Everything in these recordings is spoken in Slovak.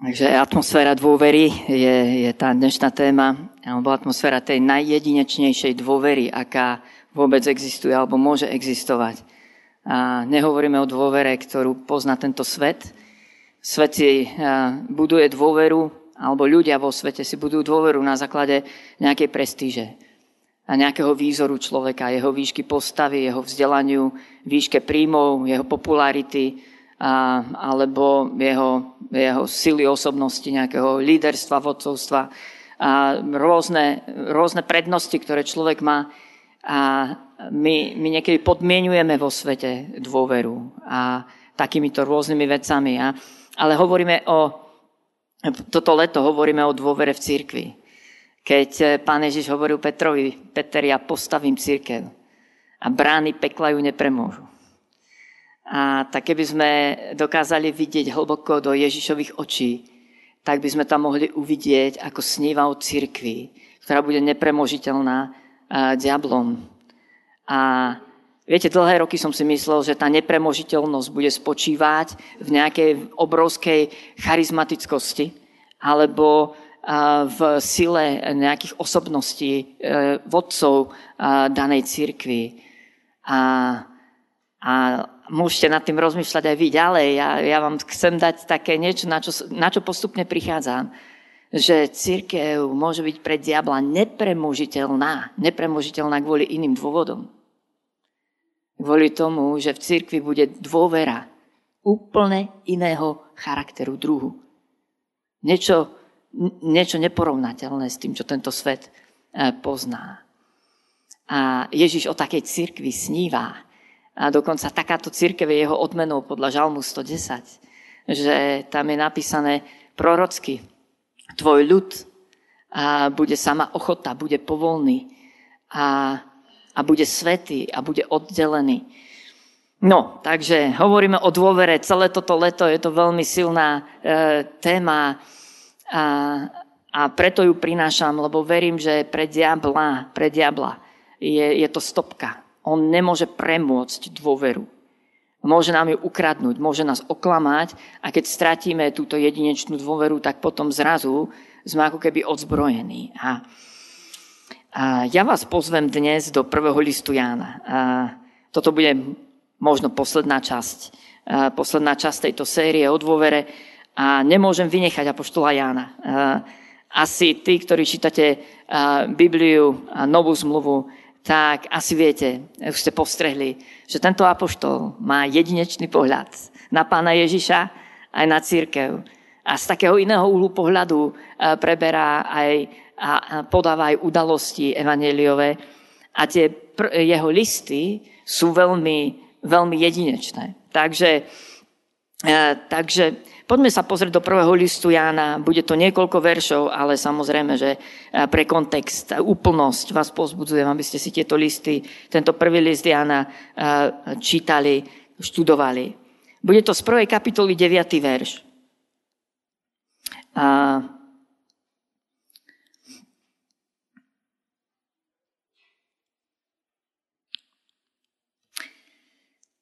Takže atmosféra dôvery je, je tá dnešná téma, alebo atmosféra tej najjedinečnejšej dôvery, aká vôbec existuje alebo môže existovať. A nehovoríme o dôvere, ktorú pozná tento svet. Svet si buduje dôveru, alebo ľudia vo svete si budujú dôveru na základe nejakej prestíže a nejakého výzoru človeka, jeho výšky postavy, jeho vzdelaniu, výške príjmov, jeho popularity, a, alebo jeho, jeho sily osobnosti, nejakého líderstva, vodcovstva a rôzne, rôzne prednosti, ktoré človek má. A my, my niekedy podmienujeme vo svete dôveru a takýmito rôznymi vecami. A, ale hovoríme o, toto leto hovoríme o dôvere v cirkvi. Keď pán Ježiš hovoril Petrovi, Peter, ja postavím církev a brány pekla ju nepremôžu. A tak keby sme dokázali vidieť hlboko do Ježišových očí, tak by sme tam mohli uvidieť, ako sníva o cirkvi, ktorá bude nepremožiteľná diablom. A viete, dlhé roky som si myslel, že tá nepremožiteľnosť bude spočívať v nejakej obrovskej charizmatickosti alebo v sile nejakých osobností, e, vodcov danej cirkvi. A, a môžete nad tým rozmýšľať aj vy ďalej. Ja, ja vám chcem dať také niečo, na čo, na čo postupne prichádzam. Že církev môže byť pre diabla nepremožiteľná. Nepremožiteľná kvôli iným dôvodom. Kvôli tomu, že v církvi bude dôvera úplne iného charakteru, druhu. Niečo, niečo neporovnateľné s tým, čo tento svet eh, pozná. A Ježiš o takej cirkvi sníva a dokonca takáto církev je jeho odmenou podľa Žalmu 110, že tam je napísané prorocky, tvoj ľud a bude sama ochota, bude povolný a, a bude svetý a bude oddelený. No, takže hovoríme o dôvere. Celé toto leto je to veľmi silná e, téma a, a preto ju prinášam, lebo verím, že pre diabla, pre diabla je, je to stopka on nemôže premôcť dôveru. Môže nám ju ukradnúť, môže nás oklamať a keď stratíme túto jedinečnú dôveru, tak potom zrazu sme ako keby odzbrojení. A, a ja vás pozvem dnes do prvého listu Jána. A toto bude možno posledná časť, a posledná časť tejto série o dôvere a nemôžem vynechať Apoštola Jána. A asi tí, ktorí čítate Bibliu a Novú zmluvu, tak asi viete, už ste postrehli, že tento apoštol má jedinečný pohľad na pána Ježiša aj na církev. A z takého iného úhlu pohľadu e, preberá aj a podáva aj udalosti evaneliové. A tie jeho listy sú veľmi, veľmi jedinečné. Takže, e, takže Poďme sa pozrieť do prvého listu Jána. Bude to niekoľko veršov, ale samozrejme, že eh, pre kontext, úplnosť vás pozbudzujem, aby ste si tieto listy, tento prvý list Jána eh, čítali, študovali. Bude to z prvej kapitoly 9. verš. A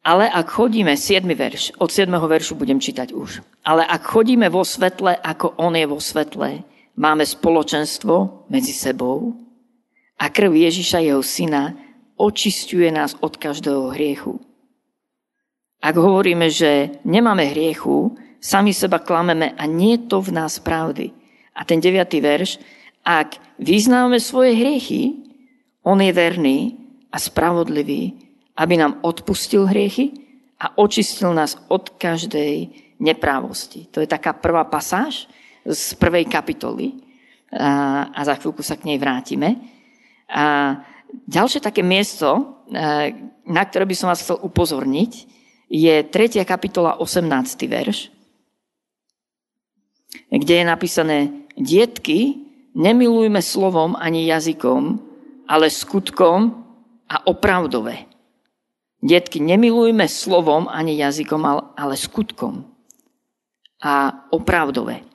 Ale ak chodíme, 7. verš, od 7. veršu budem čítať už. Ale ak chodíme vo svetle, ako on je vo svetle, máme spoločenstvo medzi sebou a krv Ježiša, jeho syna, očistuje nás od každého hriechu. Ak hovoríme, že nemáme hriechu, sami seba klameme a nie je to v nás pravdy. A ten 9. verš, ak vyznáme svoje hriechy, on je verný a spravodlivý, aby nám odpustil hriechy a očistil nás od každej neprávosti. To je taká prvá pasáž z prvej kapitoly a, a za chvíľku sa k nej vrátime. A ďalšie také miesto, na ktoré by som vás chcel upozorniť, je 3. kapitola 18. verš, kde je napísané Dietky, nemilujme slovom ani jazykom, ale skutkom a opravdové. Detky, nemilujme slovom ani jazykom, ale skutkom. A opravdové.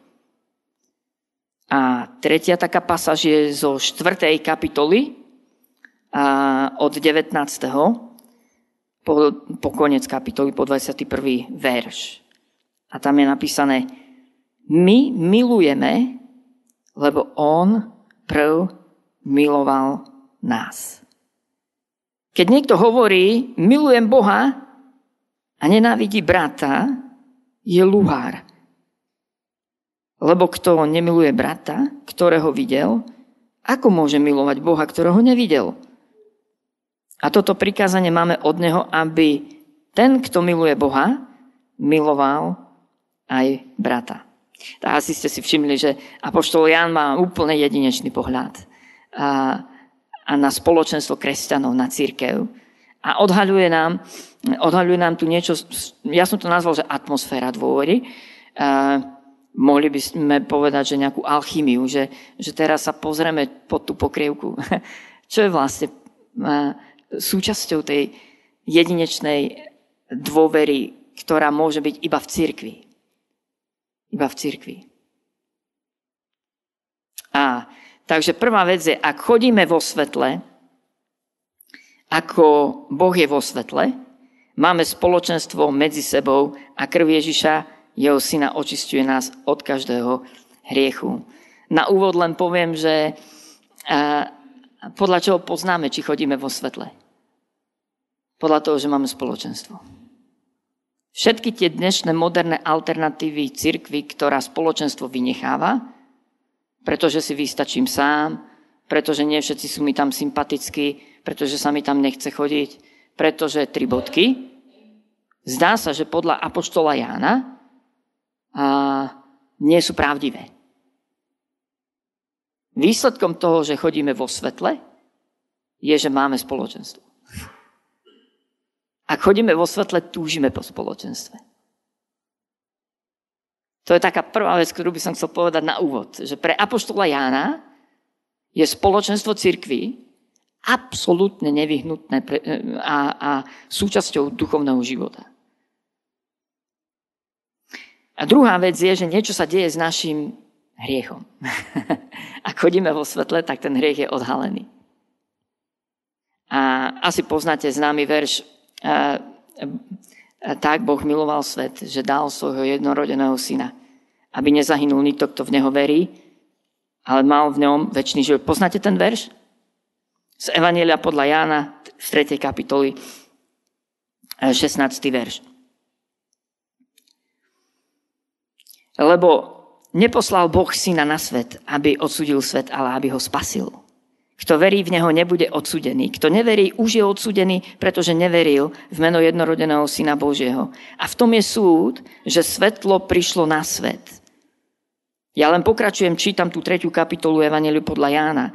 A tretia taká pasáž je zo 4. kapitoly a od 19. Po, po konec kapitoly, po 21. verš. A tam je napísané, My milujeme, lebo On prv miloval nás. Keď niekto hovorí, milujem Boha a nenávidí brata, je luhár. Lebo kto nemiluje brata, ktorého videl, ako môže milovať Boha, ktorého nevidel? A toto prikázanie máme od Neho, aby ten, kto miluje Boha, miloval aj brata. Tak asi ste si všimli, že Apoštol Jan má úplne jedinečný pohľad a, a na spoločenstvo kresťanov, na církev. A odhaľuje nám, odhaľuje nám tu niečo, ja som to nazval, že atmosféra dôvery. A, mohli by sme povedať, že nejakú alchymiu, že, že teraz sa pozrieme pod tú pokrievku. Čo je vlastne súčasťou tej jedinečnej dôvery, ktorá môže byť iba v cirkvi. Iba v cirkvi. A takže prvá vec je, ak chodíme vo svetle, ako Boh je vo svetle, máme spoločenstvo medzi sebou a krv Ježiša, jeho syna, očistuje nás od každého hriechu. Na úvod len poviem, že podľa čoho poznáme, či chodíme vo svetle. Podľa toho, že máme spoločenstvo. Všetky tie dnešné moderné alternatívy cirkvy, ktorá spoločenstvo vynecháva, pretože si vystačím sám, pretože nie všetci sú mi tam sympatickí, pretože sa mi tam nechce chodiť, pretože tri bodky. Zdá sa, že podľa Apoštola Jána a nie sú pravdivé. Výsledkom toho, že chodíme vo svetle, je, že máme spoločenstvo. Ak chodíme vo svetle, túžime po spoločenstve. To je taká prvá vec, ktorú by som chcel povedať na úvod. Že pre Apoštola Jána je spoločenstvo cirkvy absolútne nevyhnutné pre, a, a súčasťou duchovného života. A druhá vec je, že niečo sa deje s našim hriechom. Ak chodíme vo svetle, tak ten hriech je odhalený. A asi poznáte známy verš tak Boh miloval svet, že dal svojho jednorodeného syna, aby nezahynul nikto, kto v neho verí, ale mal v ňom väčší život. Poznáte ten verš? Z Evanielia podľa Jána z 3. kapitoly 16. verš. Lebo neposlal Boh syna na svet, aby odsudil svet, ale aby ho spasil. Kto verí v Neho, nebude odsudený. Kto neverí, už je odsudený, pretože neveril v meno jednorodeného Syna Božieho. A v tom je súd, že svetlo prišlo na svet. Ja len pokračujem, čítam tú tretiu kapitolu Evangeliu podľa Jána.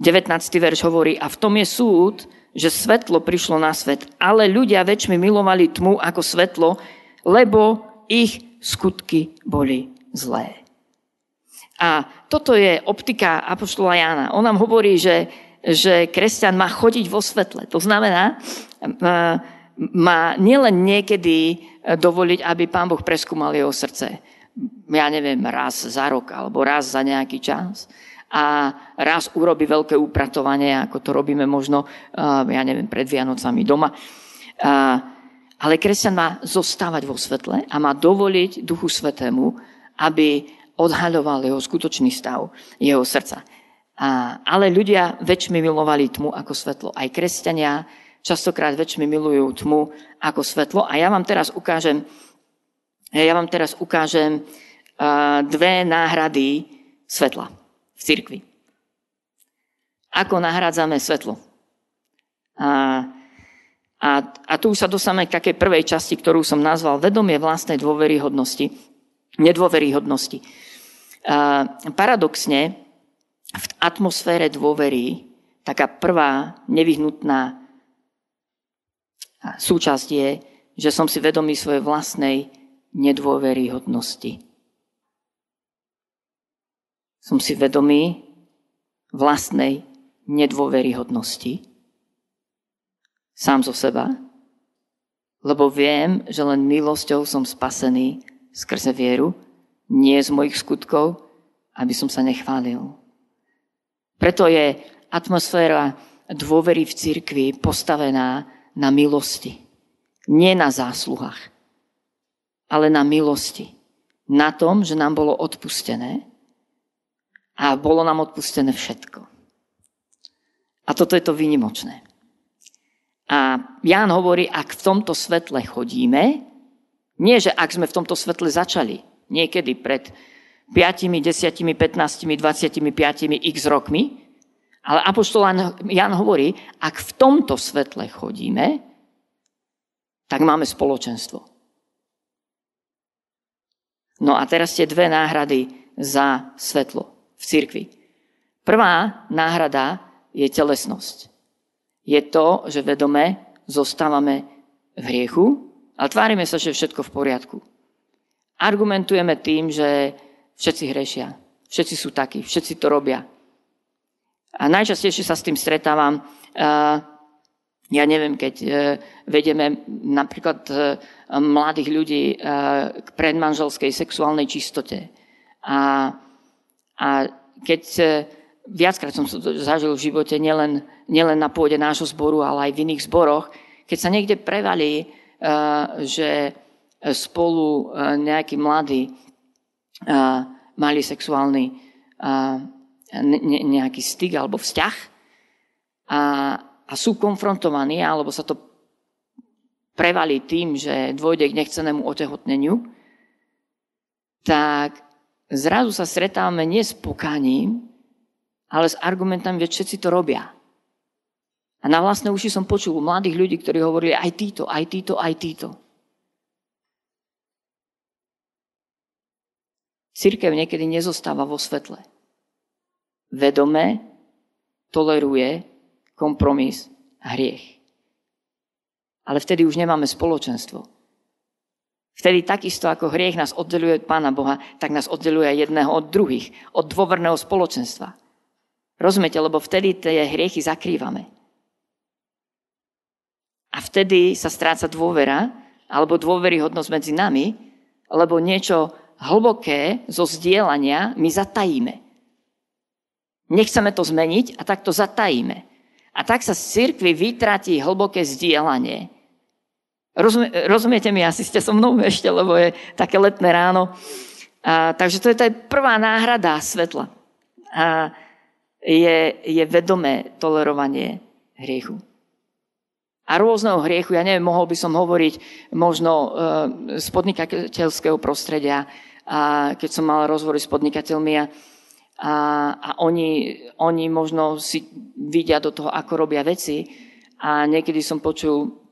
19. verš hovorí, a v tom je súd, že svetlo prišlo na svet, ale ľudia väčšmi milovali tmu ako svetlo, lebo ich skutky boli zlé. A toto je optika Apoštola Jána. On nám hovorí, že, že kresťan má chodiť vo svetle. To znamená, má nielen niekedy dovoliť, aby pán Boh preskúmal jeho srdce. Ja neviem, raz za rok alebo raz za nejaký čas. A raz urobi veľké upratovanie, ako to robíme možno, ja neviem, pred Vianocami doma. Ale kresťan má zostávať vo svetle a má dovoliť Duchu Svetému, aby odhaľoval jeho skutočný stav, jeho srdca. A, ale ľudia väčšmi milovali tmu ako svetlo. Aj kresťania častokrát väčšmi milujú tmu ako svetlo. A ja vám teraz ukážem, ja vám teraz ukážem dve náhrady svetla v cirkvi. Ako nahrádzame svetlo. A, a, a tu sa dostávame k takej prvej časti, ktorú som nazval vedomie vlastnej dôveryhodnosti, nedôveryhodnosti. Paradoxne, v atmosfére dôvery taká prvá nevyhnutná súčasť je, že som si vedomý svojej vlastnej nedôveryhodnosti. Som si vedomý vlastnej nedôveryhodnosti. Sám zo seba. Lebo viem, že len milosťou som spasený skrze vieru nie z mojich skutkov, aby som sa nechválil. Preto je atmosféra dôvery v cirkvi postavená na milosti. Nie na zásluhách, ale na milosti. na tom, že nám bolo odpustené a bolo nám odpustené všetko. A toto je to výnimočné. A Ján hovorí, ak v tomto svetle chodíme, nie, že ak sme v tomto svetle začali, niekedy pred 5, 10, 15, 25 x rokmi, ale Apoštol Jan hovorí, ak v tomto svetle chodíme, tak máme spoločenstvo. No a teraz tie dve náhrady za svetlo v cirkvi. Prvá náhrada je telesnosť. Je to, že vedome zostávame v hriechu, ale tvárime sa, že všetko v poriadku. Argumentujeme tým, že všetci hrešia. Všetci sú takí, všetci to robia. A najčastejšie sa s tým stretávam, ja neviem, keď e, vedeme napríklad e, mladých ľudí k predmanželskej sexuálnej čistote. A, a keď viackrát som to zažil v živote, nielen, nielen na pôde nášho zboru, ale aj v iných zboroch, keď sa niekde prevalí, že spolu nejakí mladí mali sexuálny nejaký styk alebo vzťah a, a sú konfrontovaní, alebo sa to prevalí tým, že dôjde k nechcenému otehotneniu, tak zrazu sa stretávame nie s pokaním, ale s argumentami, že všetci to robia. A na vlastné uši som počul mladých ľudí, ktorí hovorili aj títo, aj títo, aj títo. Církev niekedy nezostáva vo svetle. Vedome toleruje kompromis a hriech. Ale vtedy už nemáme spoločenstvo. Vtedy takisto ako hriech nás oddeluje od Pána Boha, tak nás oddeluje jedného od druhých, od dôverného spoločenstva. Rozumiete, lebo vtedy tie hriechy zakrývame. A vtedy sa stráca dôvera, alebo dôveryhodnosť medzi nami, lebo niečo hlboké zo zdieľania my zatajíme. Nechceme to zmeniť a tak to zatajíme. A tak sa z cirkvi vytratí hlboké zdieľanie. Rozumie, rozumiete mi, asi ste so mnou ešte, lebo je také letné ráno. A, takže to je tá prvá náhrada svetla. A je, je vedomé tolerovanie hriechu. A rôzneho hriechu, ja neviem, mohol by som hovoriť možno e, z podnikateľského prostredia, a keď som mal rozhovory s podnikateľmi a, a, a oni, oni možno si vidia do toho, ako robia veci. A niekedy som počul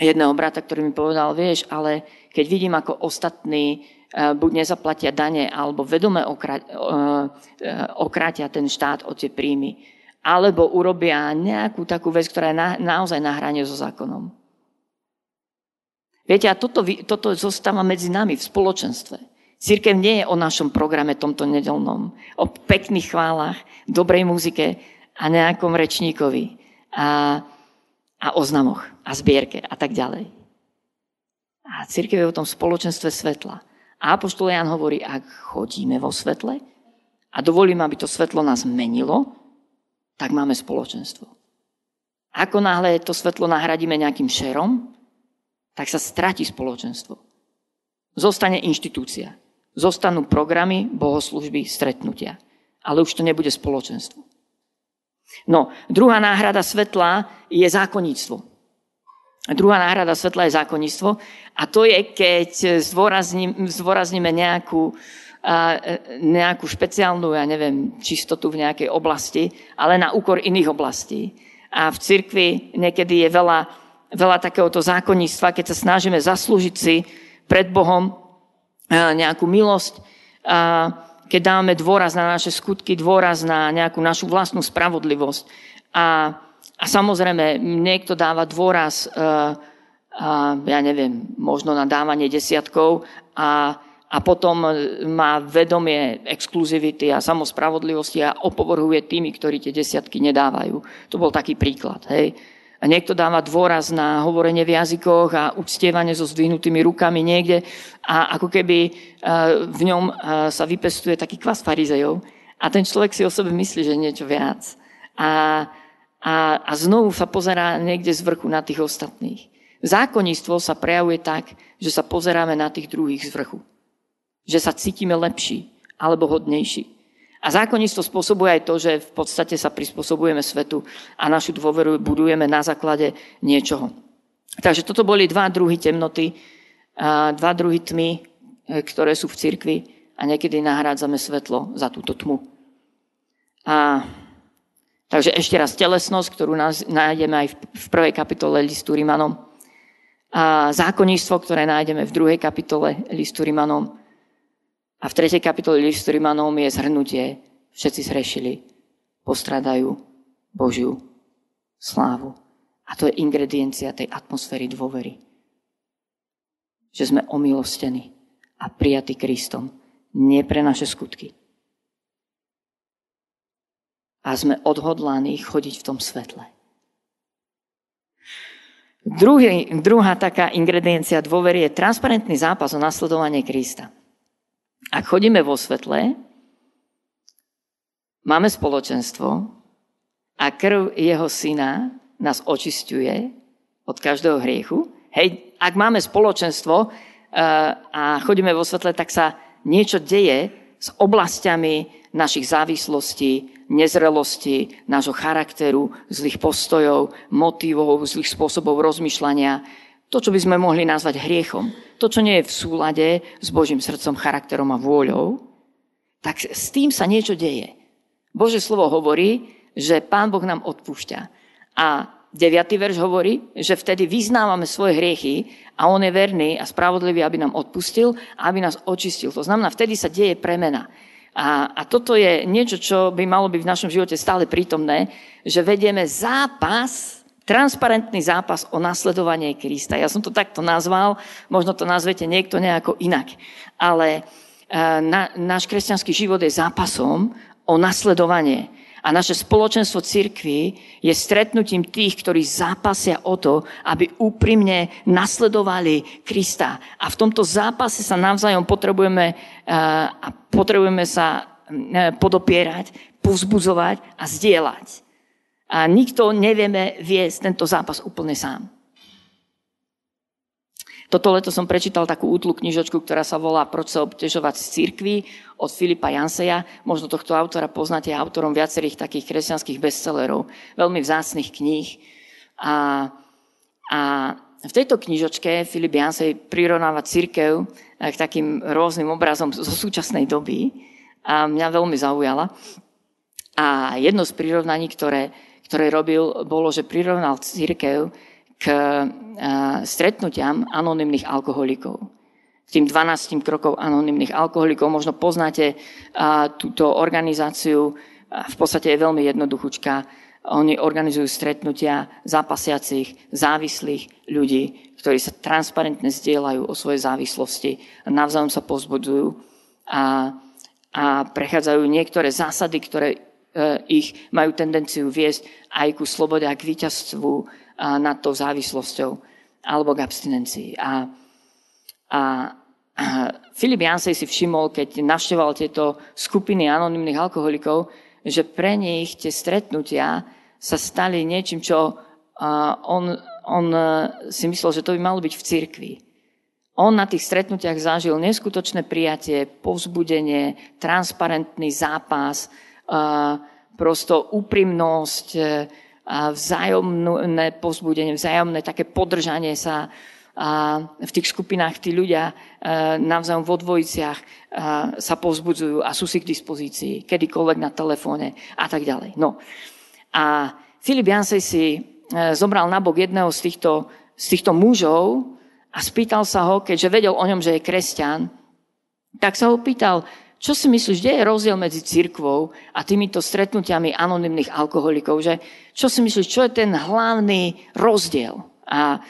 jedného brata, ktorý mi povedal, vieš, ale keď vidím, ako ostatní e, buď nezaplatia dane, alebo vedome okra, e, okrátia ten štát o tie príjmy, alebo urobia nejakú takú vec, ktorá je na, naozaj na hrane so zákonom. Viete, a toto, toto zostáva medzi nami v spoločenstve. Církev nie je o našom programe tomto nedelnom, o pekných chválach, dobrej muzike a nejakom rečníkovi a, a oznamoch a zbierke a tak ďalej. A církev je o tom spoločenstve svetla. A Apoštol Jan hovorí, ak chodíme vo svetle a dovolíme, aby to svetlo nás menilo, tak máme spoločenstvo. Ako náhle to svetlo nahradíme nejakým šerom, tak sa stratí spoločenstvo. Zostane inštitúcia. Zostanú programy, bohoslužby, stretnutia. Ale už to nebude spoločenstvo. No, druhá náhrada svetla je zákonníctvo. Druhá náhrada svetla je zákonníctvo a to je, keď zdôrazníme nejakú E, nejakú špeciálnu, ja neviem, čistotu v nejakej oblasti, ale na úkor iných oblastí. A v cirkvi niekedy je veľa, veľa takéhoto zákonníctva, keď sa snažíme zaslúžiť si pred Bohom e, nejakú milosť, keď dáme dôraz na naše skutky, dôraz na nejakú našu vlastnú spravodlivosť. A, a samozrejme, niekto dáva dôraz, uh, ja neviem, možno na dávanie desiatkov a a potom má vedomie exkluzivity a samospravodlivosti a opovrhuje tými, ktorí tie desiatky nedávajú. To bol taký príklad. Hej. A niekto dáva dôraz na hovorenie v jazykoch a uctievanie so zdvihnutými rukami niekde a ako keby e, v ňom e, sa vypestuje taký kvas farizejov a ten človek si o sebe myslí, že niečo viac. A, a, a znovu sa pozerá niekde z vrchu na tých ostatných. Zákonníctvo sa prejavuje tak, že sa pozeráme na tých druhých z vrchu. Že sa cítime lepší alebo hodnejší. A zákonníctvo spôsobuje aj to, že v podstate sa prispôsobujeme svetu a našu dôveru budujeme na základe niečoho. Takže toto boli dva druhy temnoty, dva druhy tmy, e, ktoré sú v cirkvi a niekedy nahrádzame svetlo za túto tmu. A, takže ešte raz telesnosť, ktorú nájdeme aj v prvej kapitole listu Rimanom. A zákonníctvo, ktoré nájdeme v druhej kapitole listu Rimanom. A v tretej kapitole listu Rimanom je zhrnutie. Všetci zhrešili, postradajú Božiu slávu. A to je ingrediencia tej atmosféry dôvery. Že sme omilostení a prijatí Kristom. Nie pre naše skutky. A sme odhodlaní chodiť v tom svetle. Druhý, druhá taká ingrediencia dôvery je transparentný zápas o nasledovanie Krista. Ak chodíme vo svetle, máme spoločenstvo a krv jeho syna nás očistuje od každého hriechu. Hej, ak máme spoločenstvo uh, a chodíme vo svetle, tak sa niečo deje s oblastiami našich závislostí, nezrelosti, nášho charakteru, zlých postojov, motivov, zlých spôsobov rozmýšľania. To, čo by sme mohli nazvať hriechom, to, čo nie je v súlade s Božím srdcom, charakterom a vôľou, tak s tým sa niečo deje. Bože slovo hovorí, že Pán Boh nám odpúšťa. A 9. verš hovorí, že vtedy vyznávame svoje hriechy a on je verný a spravodlivý, aby nám odpustil a aby nás očistil. To znamená, vtedy sa deje premena. A, a toto je niečo, čo by malo byť v našom živote stále prítomné, že vedieme zápas, transparentný zápas o nasledovanie Krista. Ja som to takto nazval, možno to nazvete niekto nejako inak. Ale e, na, náš kresťanský život je zápasom o nasledovanie. A naše spoločenstvo cirkvi je stretnutím tých, ktorí zápasia o to, aby úprimne nasledovali Krista. A v tomto zápase sa navzájom potrebujeme, eh, a potrebujeme sa eh, podopierať, povzbudzovať a zdieľať. A nikto nevieme viesť tento zápas úplne sám. Toto leto som prečítal takú útlu knižočku, ktorá sa volá Proč sa obtežovať z cirkvi od Filipa Janseja. Možno tohto autora poznáte autorom viacerých takých kresťanských bestsellerov, veľmi vzácných kníh. A, a v tejto knižočke Filip Jansej prirovnáva církev k takým rôznym obrazom zo súčasnej doby a mňa veľmi zaujala. A jedno z prirovnaní, ktoré, ktoré robil, bolo, že prirovnal církev k eh, stretnutiam anonimných alkoholikov. Tým 12 krokov anonimných alkoholikov. Možno poznáte túto organizáciu. V podstate je veľmi jednoduchúčka. Oni organizujú stretnutia zapasiacich, závislých ľudí, ktorí sa transparentne zdieľajú o svojej závislosti, navzájom sa pozbudzujú a, a prechádzajú niektoré zásady, ktoré e, ich majú tendenciu viesť aj ku slobode a k víťazstvu nad tou závislosťou alebo k abstinencii. A, a, a Filip Jansej si všimol, keď navšteval tieto skupiny anonimných alkoholikov, že pre nich tie stretnutia sa stali niečím, čo on, on si myslel, že to by malo byť v cirkvi. On na tých stretnutiach zažil neskutočné prijatie, povzbudenie, transparentný zápas, prosto úprimnosť, a vzájomné pozbudenie, vzájomné také podržanie sa v tých skupinách tí ľudia navzájom vo dvojiciach sa pozbudzujú a sú si k dispozícii, kedykoľvek na telefóne a tak ďalej. No. A Filip Jansej si e, zobral nabok jedného z týchto, z týchto mužov a spýtal sa ho, keďže vedel o ňom, že je kresťan, tak sa ho pýtal, čo si myslíš, kde je rozdiel medzi cirkvou a týmito stretnutiami anonimných alkoholikov? Že, čo si myslíš, čo je ten hlavný rozdiel? A,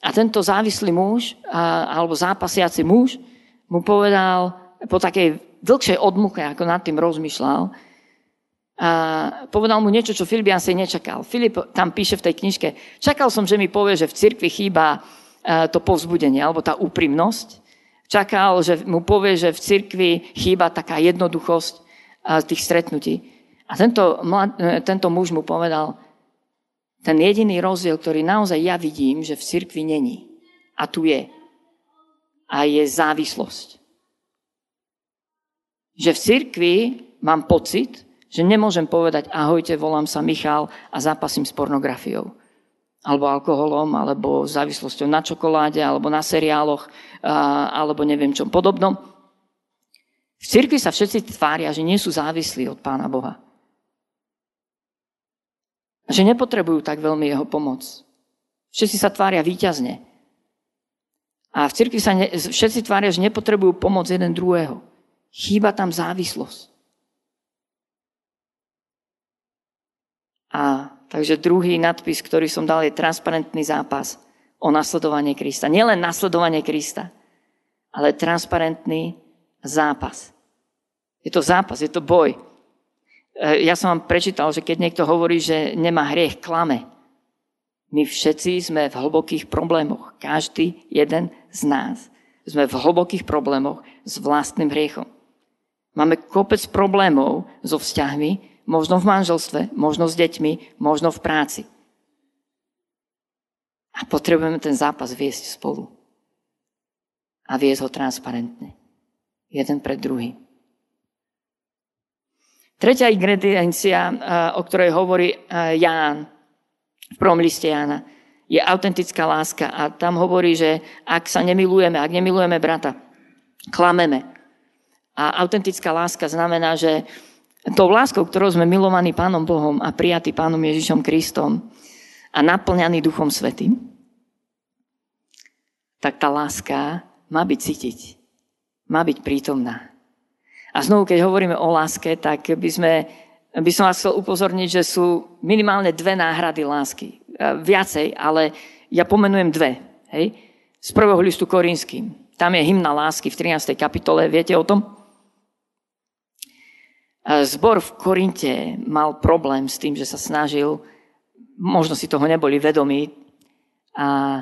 a tento závislý muž, a, alebo zápasiaci muž, mu povedal po takej dlhšej odmuche, ako nad tým rozmýšľal, a povedal mu niečo, čo Filip si nečakal. Filip tam píše v tej knižke, čakal som, že mi povie, že v cirkvi chýba to povzbudenie, alebo tá úprimnosť, Čakal, že mu povie, že v cirkvi chýba taká jednoduchosť tých stretnutí. A tento, e, tento muž mu povedal, ten jediný rozdiel, ktorý naozaj ja vidím, že v cirkvi není. A tu je. A je závislosť. že v cirkvi mám pocit, že nemôžem povedať ahojte, volám sa Michal a zápasím s pornografiou. Alebo alkoholom, alebo závislosťou na čokoláde, alebo na seriáloch, alebo neviem čom podobnom. V cirkvi sa všetci tvária, že nie sú závislí od Pána Boha. Že nepotrebujú tak veľmi jeho pomoc. Všetci sa tvária výťazne. A v cirkvi sa ne, všetci tvária, že nepotrebujú pomoc jeden druhého. Chýba tam závislosť. A takže druhý nadpis, ktorý som dal, je transparentný zápas o nasledovanie Krista. Nielen nasledovanie Krista, ale transparentný zápas. Je to zápas, je to boj. E, ja som vám prečítal, že keď niekto hovorí, že nemá hriech, klame. My všetci sme v hlbokých problémoch. Každý jeden z nás sme v hlbokých problémoch s vlastným hriechom. Máme kopec problémov so vzťahmi, možno v manželstve, možno s deťmi, možno v práci. A potrebujeme ten zápas viesť spolu. A viesť ho transparentne. Jeden pred druhým. Tretia ingrediencia, eh, o ktorej hovorí eh, Ján v prvom liste Jána, je autentická láska. A tam hovorí, že ak sa nemilujeme, ak nemilujeme brata, klameme. A autentická láska znamená, že tou láskou, ktorou sme milovaní Pánom Bohom a prijatí Pánom Ježišom Kristom a naplňaní Duchom Svetým, tak tá láska má byť cítiť, má byť prítomná. A znovu, keď hovoríme o láske, tak by, sme, by som vás chcel upozorniť, že sú minimálne dve náhrady lásky. E, viacej, ale ja pomenujem dve. Hej? Z prvého listu Korinským. Tam je hymna lásky v 13. kapitole. Viete o tom? E, zbor v Korinte mal problém s tým, že sa snažil, možno si toho neboli vedomí, a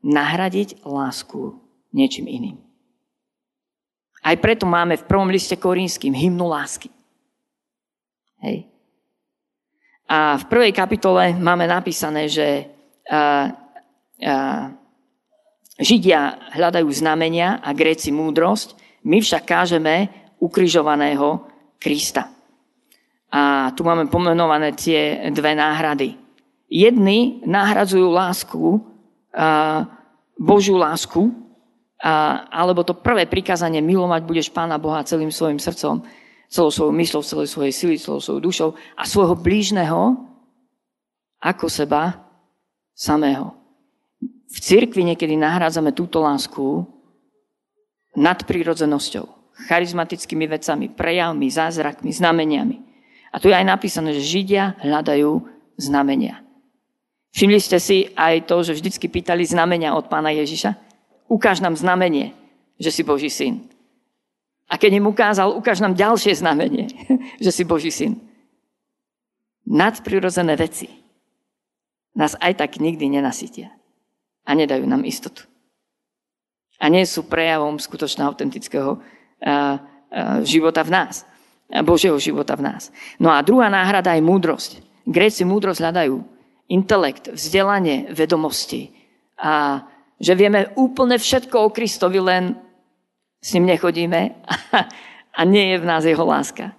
nahradiť lásku niečím iným. Aj preto máme v prvom liste Korínským hymnu lásky. Hej. A v prvej kapitole máme napísané, že a, a, Židia hľadajú znamenia a Gréci múdrosť, my však kážeme ukrižovaného Krista. A tu máme pomenované tie dve náhrady. Jedni nahradzujú lásku, Božiu lásku, alebo to prvé prikázanie milovať budeš Pána Boha celým svojim srdcom, celou svojou myslou, celej svojej sily, celou svojou dušou a svojho blížneho ako seba samého. V cirkvi niekedy nahrádzame túto lásku nadprirodzenosťou, charizmatickými vecami, prejavmi, zázrakmi, znameniami. A tu je aj napísané, že Židia hľadajú znamenia. Všimli ste si aj to, že vždycky pýtali znamenia od pána Ježiša? ukáž nám znamenie, že si Boží syn. A keď im ukázal, ukáž nám ďalšie znamenie, že si Boží syn. Nadprirodzené veci nás aj tak nikdy nenasytia a nedajú nám istotu. A nie sú prejavom skutočného autentického života v nás. Božieho života v nás. No a druhá náhrada je múdrosť. Gréci múdrosť hľadajú intelekt, vzdelanie, vedomosti a že vieme úplne všetko o Kristovi, len s ním nechodíme a, nie je v nás jeho láska.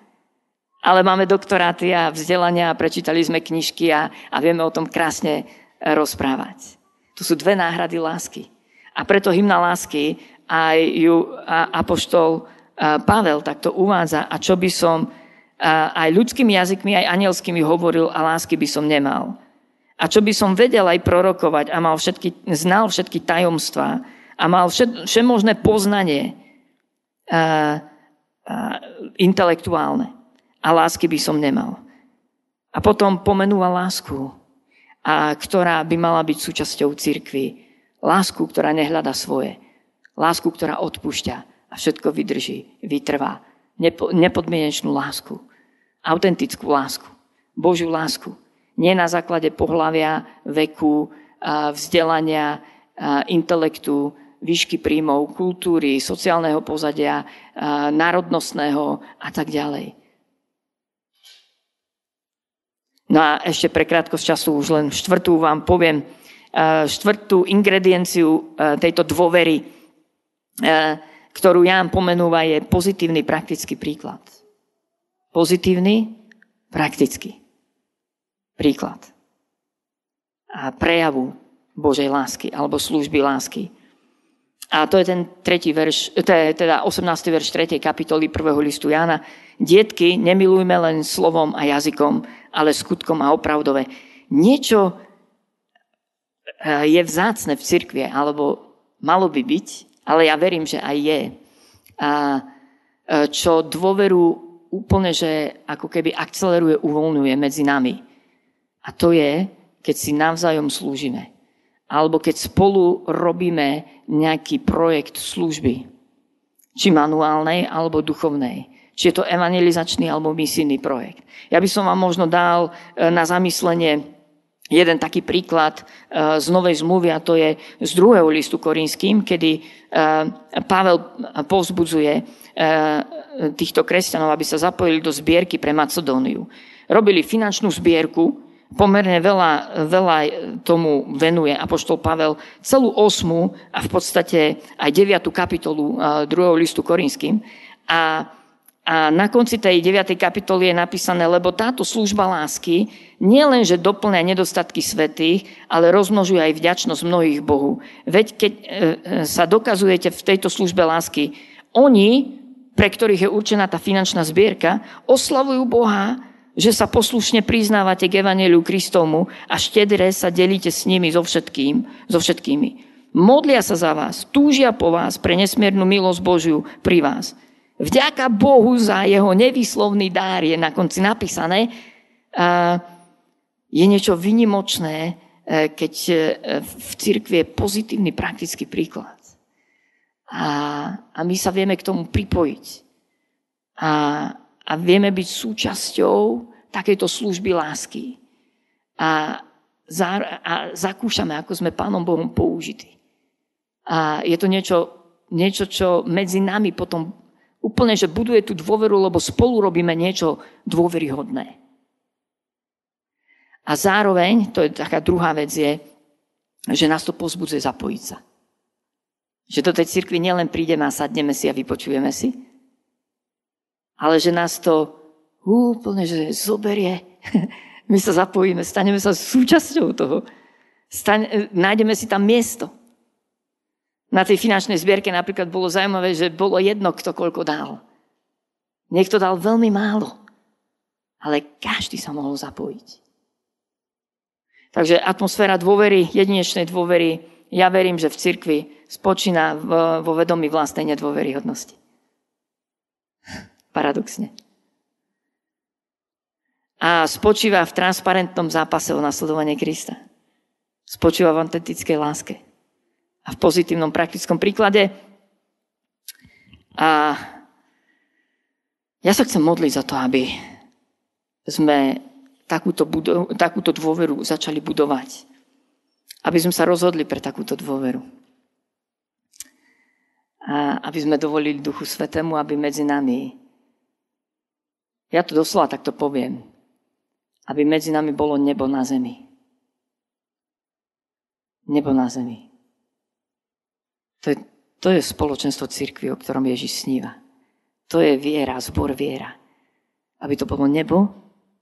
Ale máme doktoráty a vzdelania a prečítali sme knižky a, a vieme o tom krásne rozprávať. Tu sú dve náhrady lásky. A preto hymna lásky aj ju apoštol Pavel takto uvádza a čo by som aj ľudskými jazykmi, aj anielskými hovoril a lásky by som nemal a čo by som vedel aj prorokovať a mal všetky, znal všetky tajomstvá a mal všet, všemožné poznanie a, a, intelektuálne a lásky by som nemal. A potom pomenúva lásku, a ktorá by mala byť súčasťou cirkvy. Lásku, ktorá nehľada svoje. Lásku, ktorá odpúšťa a všetko vydrží, vytrvá. Nepo, nepodmienečnú lásku. Autentickú lásku. Božiu lásku nie na základe pohľavia, veku, vzdelania, intelektu, výšky príjmov, kultúry, sociálneho pozadia, národnostného a tak ďalej. No a ešte pre krátkosť času už len štvrtú vám poviem, štvrtú ingredienciu tejto dôvery ktorú Ján pomenúva, je pozitívny praktický príklad. Pozitívny, praktický príklad. A prejavu Božej lásky alebo služby lásky. A to je ten tretí verš, teda 18. verš 3. kapitoly 1. listu Jána. Dietky, nemilujme len slovom a jazykom, ale skutkom a opravdové. Niečo e, je vzácne v cirkvi, alebo malo by byť, ale ja verím, že aj je. A e, čo dôveru úplne, že ako keby akceleruje, uvoľňuje medzi nami. A to je, keď si navzájom slúžime. Alebo keď spolu robíme nejaký projekt služby. Či manuálnej, alebo duchovnej. Či je to evangelizačný, alebo misijný projekt. Ja by som vám možno dal e, na zamyslenie jeden taký príklad e, z Novej zmluvy a to je z druhého listu korínským, kedy e, Pavel povzbudzuje týchto kresťanov, aby sa zapojili do zbierky pre Macedóniu. Robili finančnú zbierku, pomerne veľa, veľa tomu venuje Apoštol Pavel celú osmu a v podstate aj deviatú kapitolu druhého listu Korinským. A, a na konci tej deviatej kapitoly je napísané, lebo táto služba lásky nie len, že doplňa nedostatky svetých, ale rozmnožuje aj vďačnosť mnohých Bohu. Veď keď e, e, sa dokazujete v tejto službe lásky, oni, pre ktorých je určená tá finančná zbierka, oslavujú Boha že sa poslušne priznávate k Evangeliu Kristovmu a štedre sa delíte s nimi so, všetkým, so všetkými. Modlia sa za vás, túžia po vás pre nesmiernu milosť Božiu pri vás. Vďaka Bohu za jeho nevýslovný dár je na konci napísané. Je niečo vynimočné, e, keď e, v cirkvi je pozitívny praktický príklad. A, my sa vieme k tomu pripojiť. A, vieme byť súčasťou takejto služby lásky. A, a zakúšame, ako sme Pánom Bohom použití. A je to niečo, niečo, čo medzi nami potom úplne, že buduje tú dôveru, lebo spolu robíme niečo dôveryhodné. A zároveň, to je taká druhá vec, je, že nás to pozbudzuje zapojiť sa. Že do tej cirkvi nielen prídeme a sadneme si a vypočujeme si, ale že nás to úplne, že zoberie. My sa zapojíme, staneme sa súčasťou toho. Stane, nájdeme si tam miesto. Na tej finančnej zbierke napríklad bolo zaujímavé, že bolo jedno, kto koľko dal. Niekto dal veľmi málo, ale každý sa mohol zapojiť. Takže atmosféra dôvery, jedinečnej dôvery, ja verím, že v cirkvi spočína vo vedomí vlastnej nedôveryhodnosti. Paradoxne. A spočíva v transparentnom zápase o nasledovanie Krista. Spočíva v autentickej láske. A v pozitívnom praktickom príklade. A ja sa chcem modliť za to, aby sme takúto, budo- takúto dôveru začali budovať. Aby sme sa rozhodli pre takúto dôveru. A aby sme dovolili Duchu Svetému, aby medzi nami ja to doslova takto poviem. Aby medzi nami bolo nebo na zemi. Nebo na zemi. To je, to je spoločenstvo cirkvi, o ktorom Ježiš sníva. To je viera, zbor viera. Aby to bolo nebo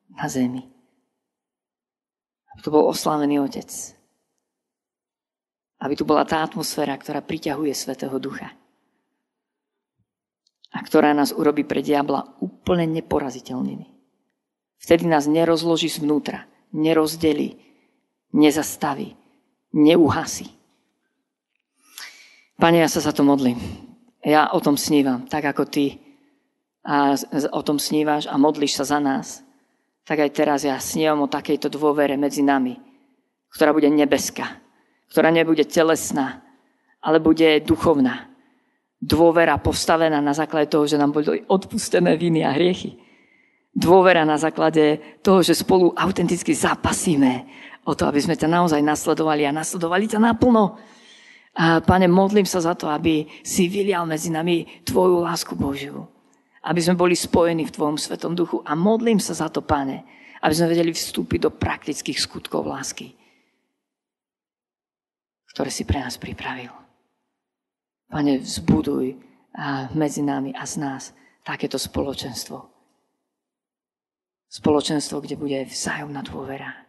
na zemi. Aby to bol oslávený Otec. Aby tu bola tá atmosféra, ktorá priťahuje Svetého Ducha a ktorá nás urobí pre diabla úplne neporaziteľnými. Vtedy nás nerozloží zvnútra, nerozdelí, nezastaví, neuhasí. Pane, ja sa za to modlím. Ja o tom snívam, tak ako ty a o tom snívaš a modlíš sa za nás. Tak aj teraz ja snívam o takejto dôvere medzi nami, ktorá bude nebeská, ktorá nebude telesná, ale bude duchovná Dôvera postavená na základe toho, že nám boli odpustené viny a hriechy. Dôvera na základe toho, že spolu autenticky zapasíme o to, aby sme ťa naozaj nasledovali a nasledovali ťa naplno. Pane, modlím sa za to, aby si vylial medzi nami Tvoju lásku Božiu. Aby sme boli spojení v Tvojom Svetom Duchu. A modlím sa za to, pane, aby sme vedeli vstúpiť do praktických skutkov lásky, ktoré si pre nás pripravil. Pane, vzbuduj medzi nami a z nás takéto spoločenstvo. Spoločenstvo, kde bude vzájomná dôvera.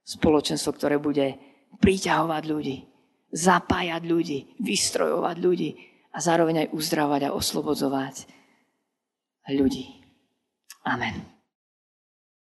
Spoločenstvo, ktoré bude priťahovať ľudí, zapájať ľudí, vystrojovať ľudí a zároveň aj uzdravať a oslobodzovať ľudí. Amen.